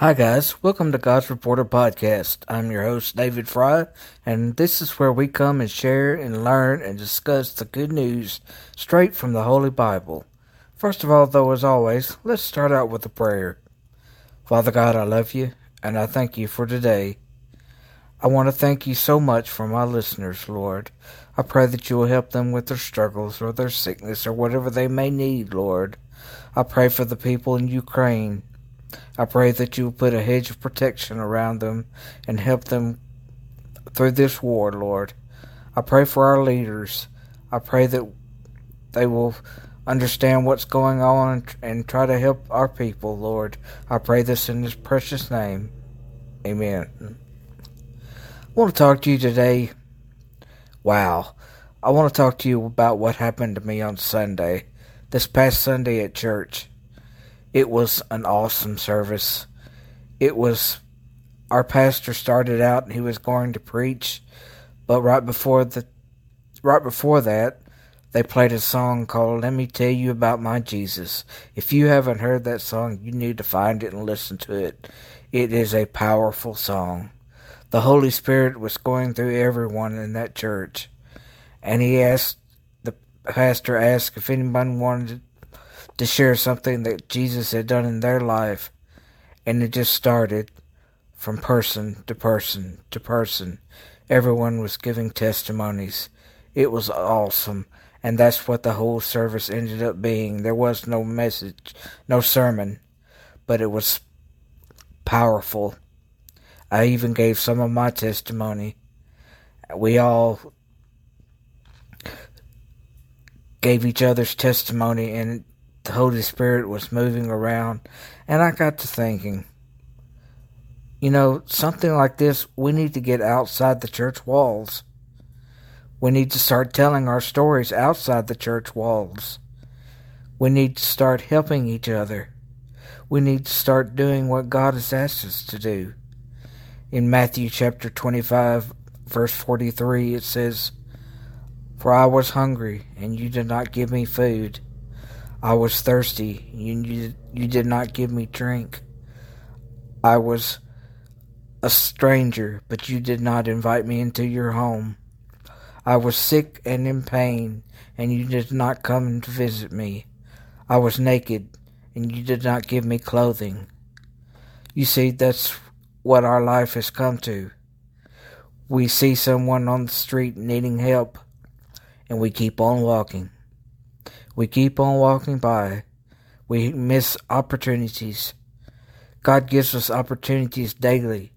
Hi, guys. Welcome to God's Reporter Podcast. I'm your host, David Fry, and this is where we come and share and learn and discuss the good news straight from the Holy Bible. First of all, though, as always, let's start out with a prayer. Father God, I love you, and I thank you for today. I want to thank you so much for my listeners, Lord. I pray that you will help them with their struggles or their sickness or whatever they may need, Lord. I pray for the people in Ukraine I pray that you will put a hedge of protection around them and help them through this war, Lord. I pray for our leaders. I pray that they will understand what's going on and try to help our people, Lord. I pray this in His precious name. Amen. I want to talk to you today. Wow. I want to talk to you about what happened to me on Sunday, this past Sunday at church. It was an awesome service. It was our pastor started out and he was going to preach, but right before the right before that, they played a song called Let Me Tell You About My Jesus. If you haven't heard that song, you need to find it and listen to it. It is a powerful song. The Holy Spirit was going through everyone in that church, and he asked the pastor asked if anyone wanted to share something that Jesus had done in their life. And it just started from person to person to person. Everyone was giving testimonies. It was awesome. And that's what the whole service ended up being. There was no message, no sermon, but it was powerful. I even gave some of my testimony. We all gave each other's testimony, and the Holy Spirit was moving around, and I got to thinking, you know, something like this, we need to get outside the church walls. We need to start telling our stories outside the church walls. We need to start helping each other. We need to start doing what God has asked us to do. In Matthew chapter 25, verse 43, it says, For I was hungry, and you did not give me food. I was thirsty, you, you, you did not give me drink. I was a stranger, but you did not invite me into your home. I was sick and in pain, and you did not come to visit me. I was naked, and you did not give me clothing. You see, that's what our life has come to. We see someone on the street needing help, and we keep on walking. We keep on walking by. We miss opportunities. God gives us opportunities daily.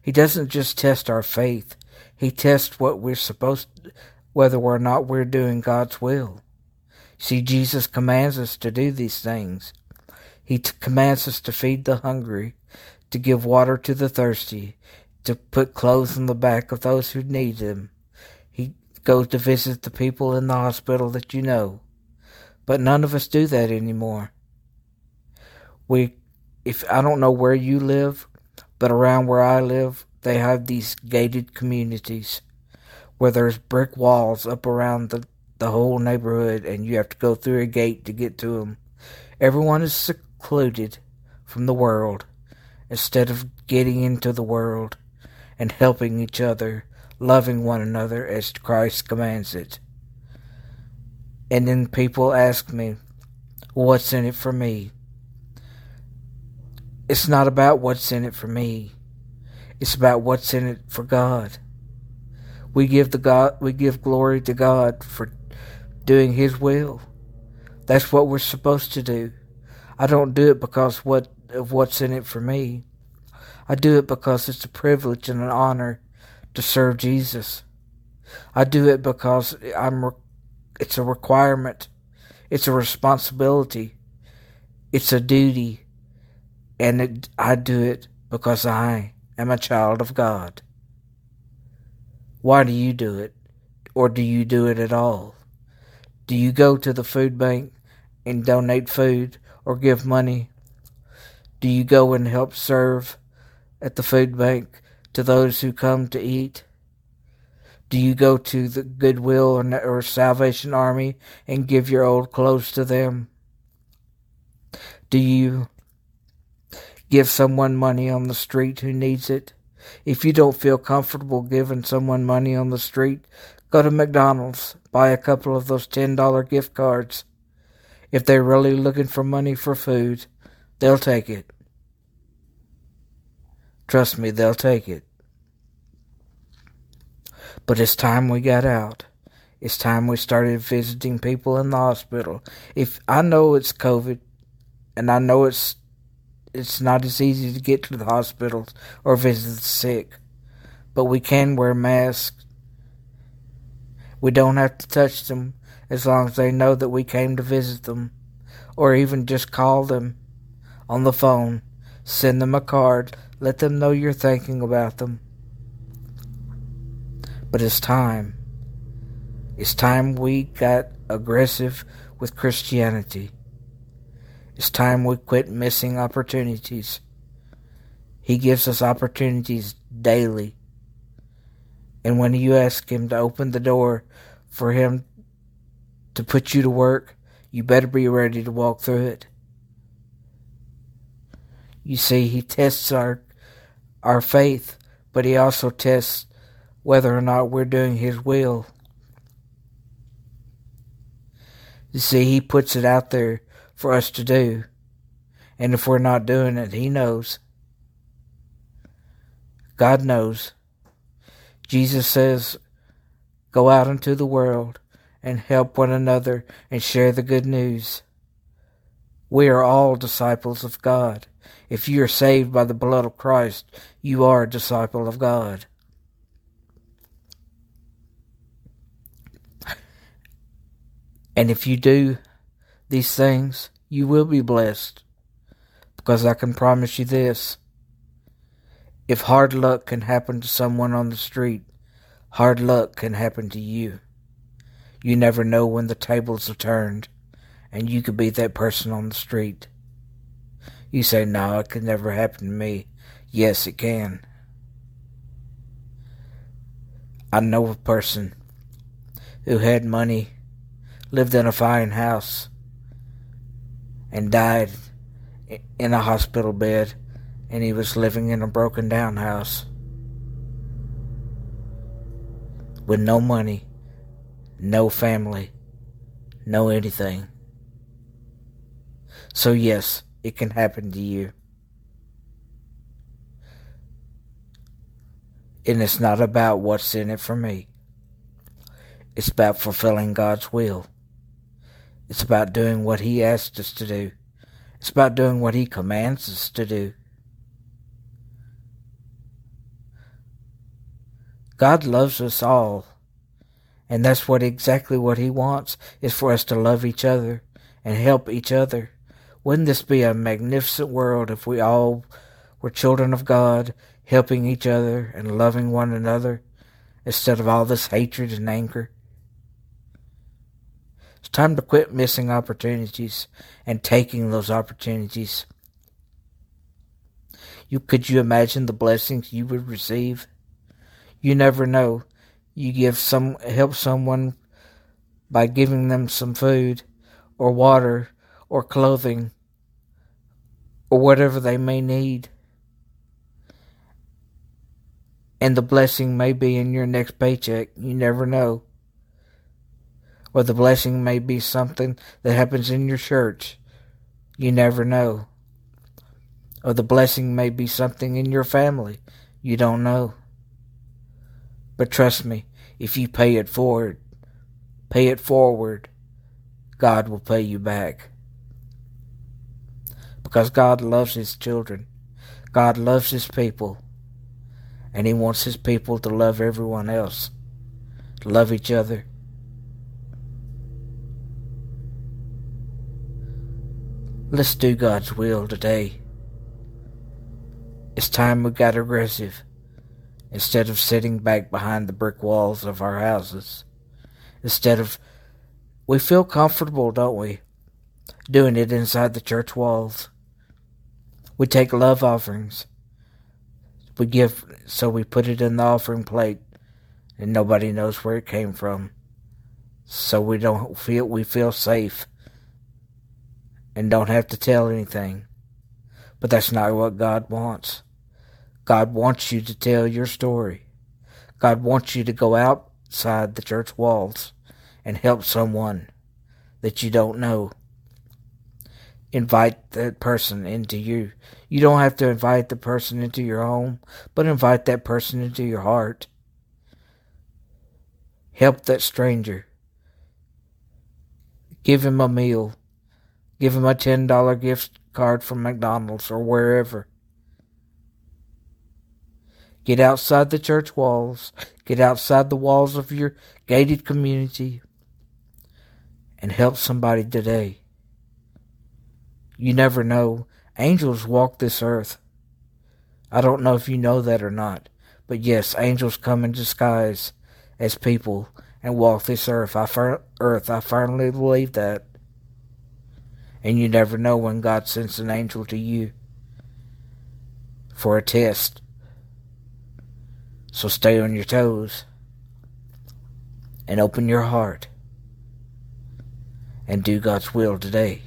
He doesn't just test our faith. He tests what we're supposed to, whether or not we're doing God's will. See, Jesus commands us to do these things. He t- commands us to feed the hungry, to give water to the thirsty, to put clothes on the back of those who need them. He goes to visit the people in the hospital that you know. But none of us do that anymore. We, if I don't know where you live, but around where I live, they have these gated communities where there's brick walls up around the, the whole neighborhood and you have to go through a gate to get to them. Everyone is secluded from the world instead of getting into the world and helping each other, loving one another as Christ commands it. And then people ask me, what's in it for me? It's not about what's in it for me. It's about what's in it for God. We give the God we give glory to God for doing his will. That's what we're supposed to do. I don't do it because what of what's in it for me. I do it because it's a privilege and an honor to serve Jesus. I do it because I'm it's a requirement. It's a responsibility. It's a duty. And it, I do it because I am a child of God. Why do you do it? Or do you do it at all? Do you go to the food bank and donate food or give money? Do you go and help serve at the food bank to those who come to eat? Do you go to the Goodwill or, Salvation Army and give your old clothes to them? Do you give someone money on the street who needs it. If you don't feel comfortable giving someone money on the street, go to McDonald's, buy a couple of those $10 gift cards. If they're really looking for money for food, they'll take it. Trust me, they'll take it. But it's time we got out. It's time we started visiting people in the hospital. If I know it's COVID, and I know it's it's not as easy to get to the hospitals or visit the sick, but we can wear masks. We don't have to touch them as long as they know that we came to visit them, or even just call them on the phone, send them a card, let them know you're thinking about them. But it's time. It's time we got aggressive with Christianity. It's time we quit missing opportunities. He gives us opportunities daily. And when you ask Him to open the door for Him to put you to work, you better be ready to walk through it. You see, He tests our, our faith, but He also tests whether or not we're doing His will. You see, He puts it out there for us to do. And if we're not doing it, He knows. God knows. Jesus says, Go out into the world and help one another and share the good news. We are all disciples of God. If you are saved by the blood of Christ, you are a disciple of God. And if you do these things, you will be blessed. Because I can promise you this if hard luck can happen to someone on the street, hard luck can happen to you. You never know when the tables are turned, and you could be that person on the street. You say, no, it could never happen to me. Yes, it can. I know a person who had money, lived in a fine house, and died in a hospital bed, and he was living in a broken down house with no money, no family, no anything. So, yes, it can happen to you. And it's not about what's in it for me. It's about fulfilling God's will. It's about doing what He asked us to do. It's about doing what He commands us to do. God loves us all. And that's what exactly what He wants is for us to love each other and help each other. Wouldn't this be a magnificent world if we all were children of God, helping each other and loving one another instead of all this hatred and anger? Time to quit missing opportunities and taking those opportunities. You could you imagine the blessings you would receive? You never know. You give some help someone by giving them some food or water or clothing or whatever they may need. And the blessing may be in your next paycheck. You never know or the blessing may be something that happens in your church. You never know. Or the blessing may be something in your family. You don't know. But trust me, if you pay it forward, pay it forward, God will pay you back. Because God loves His children. God loves His people. And He wants His people to love everyone else, love each other Let's do God's will today. It's time we got aggressive instead of sitting back behind the brick walls of our houses. Instead of, we feel comfortable, don't we? Doing it inside the church walls. We take love offerings. We give, so we put it in the offering plate and nobody knows where it came from. So we don't feel, we feel safe and don't have to tell anything. But that's not what God wants. God wants you to tell your story. God wants you to go outside the church walls and help someone that you don't know. Invite that person into you. You don't have to invite the person into your home, but invite that person into your heart. Help that stranger. Give him a meal. Give him a $10 gift card from McDonald's or wherever. Get outside the church walls. Get outside the walls of your gated community and help somebody today. You never know. Angels walk this earth. I don't know if you know that or not, but yes, angels come in disguise as people and walk this earth. I fir- earth. I firmly believe that. And you never know when God sends an angel to you for a test. So stay on your toes and open your heart and do God's will today.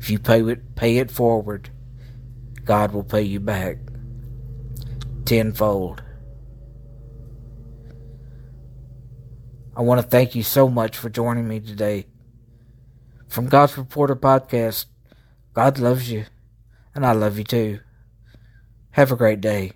If you pay it, pay it forward, God will pay you back tenfold. I want to thank you so much for joining me today. From God's Reporter Podcast, God loves you, and I love you too. Have a great day.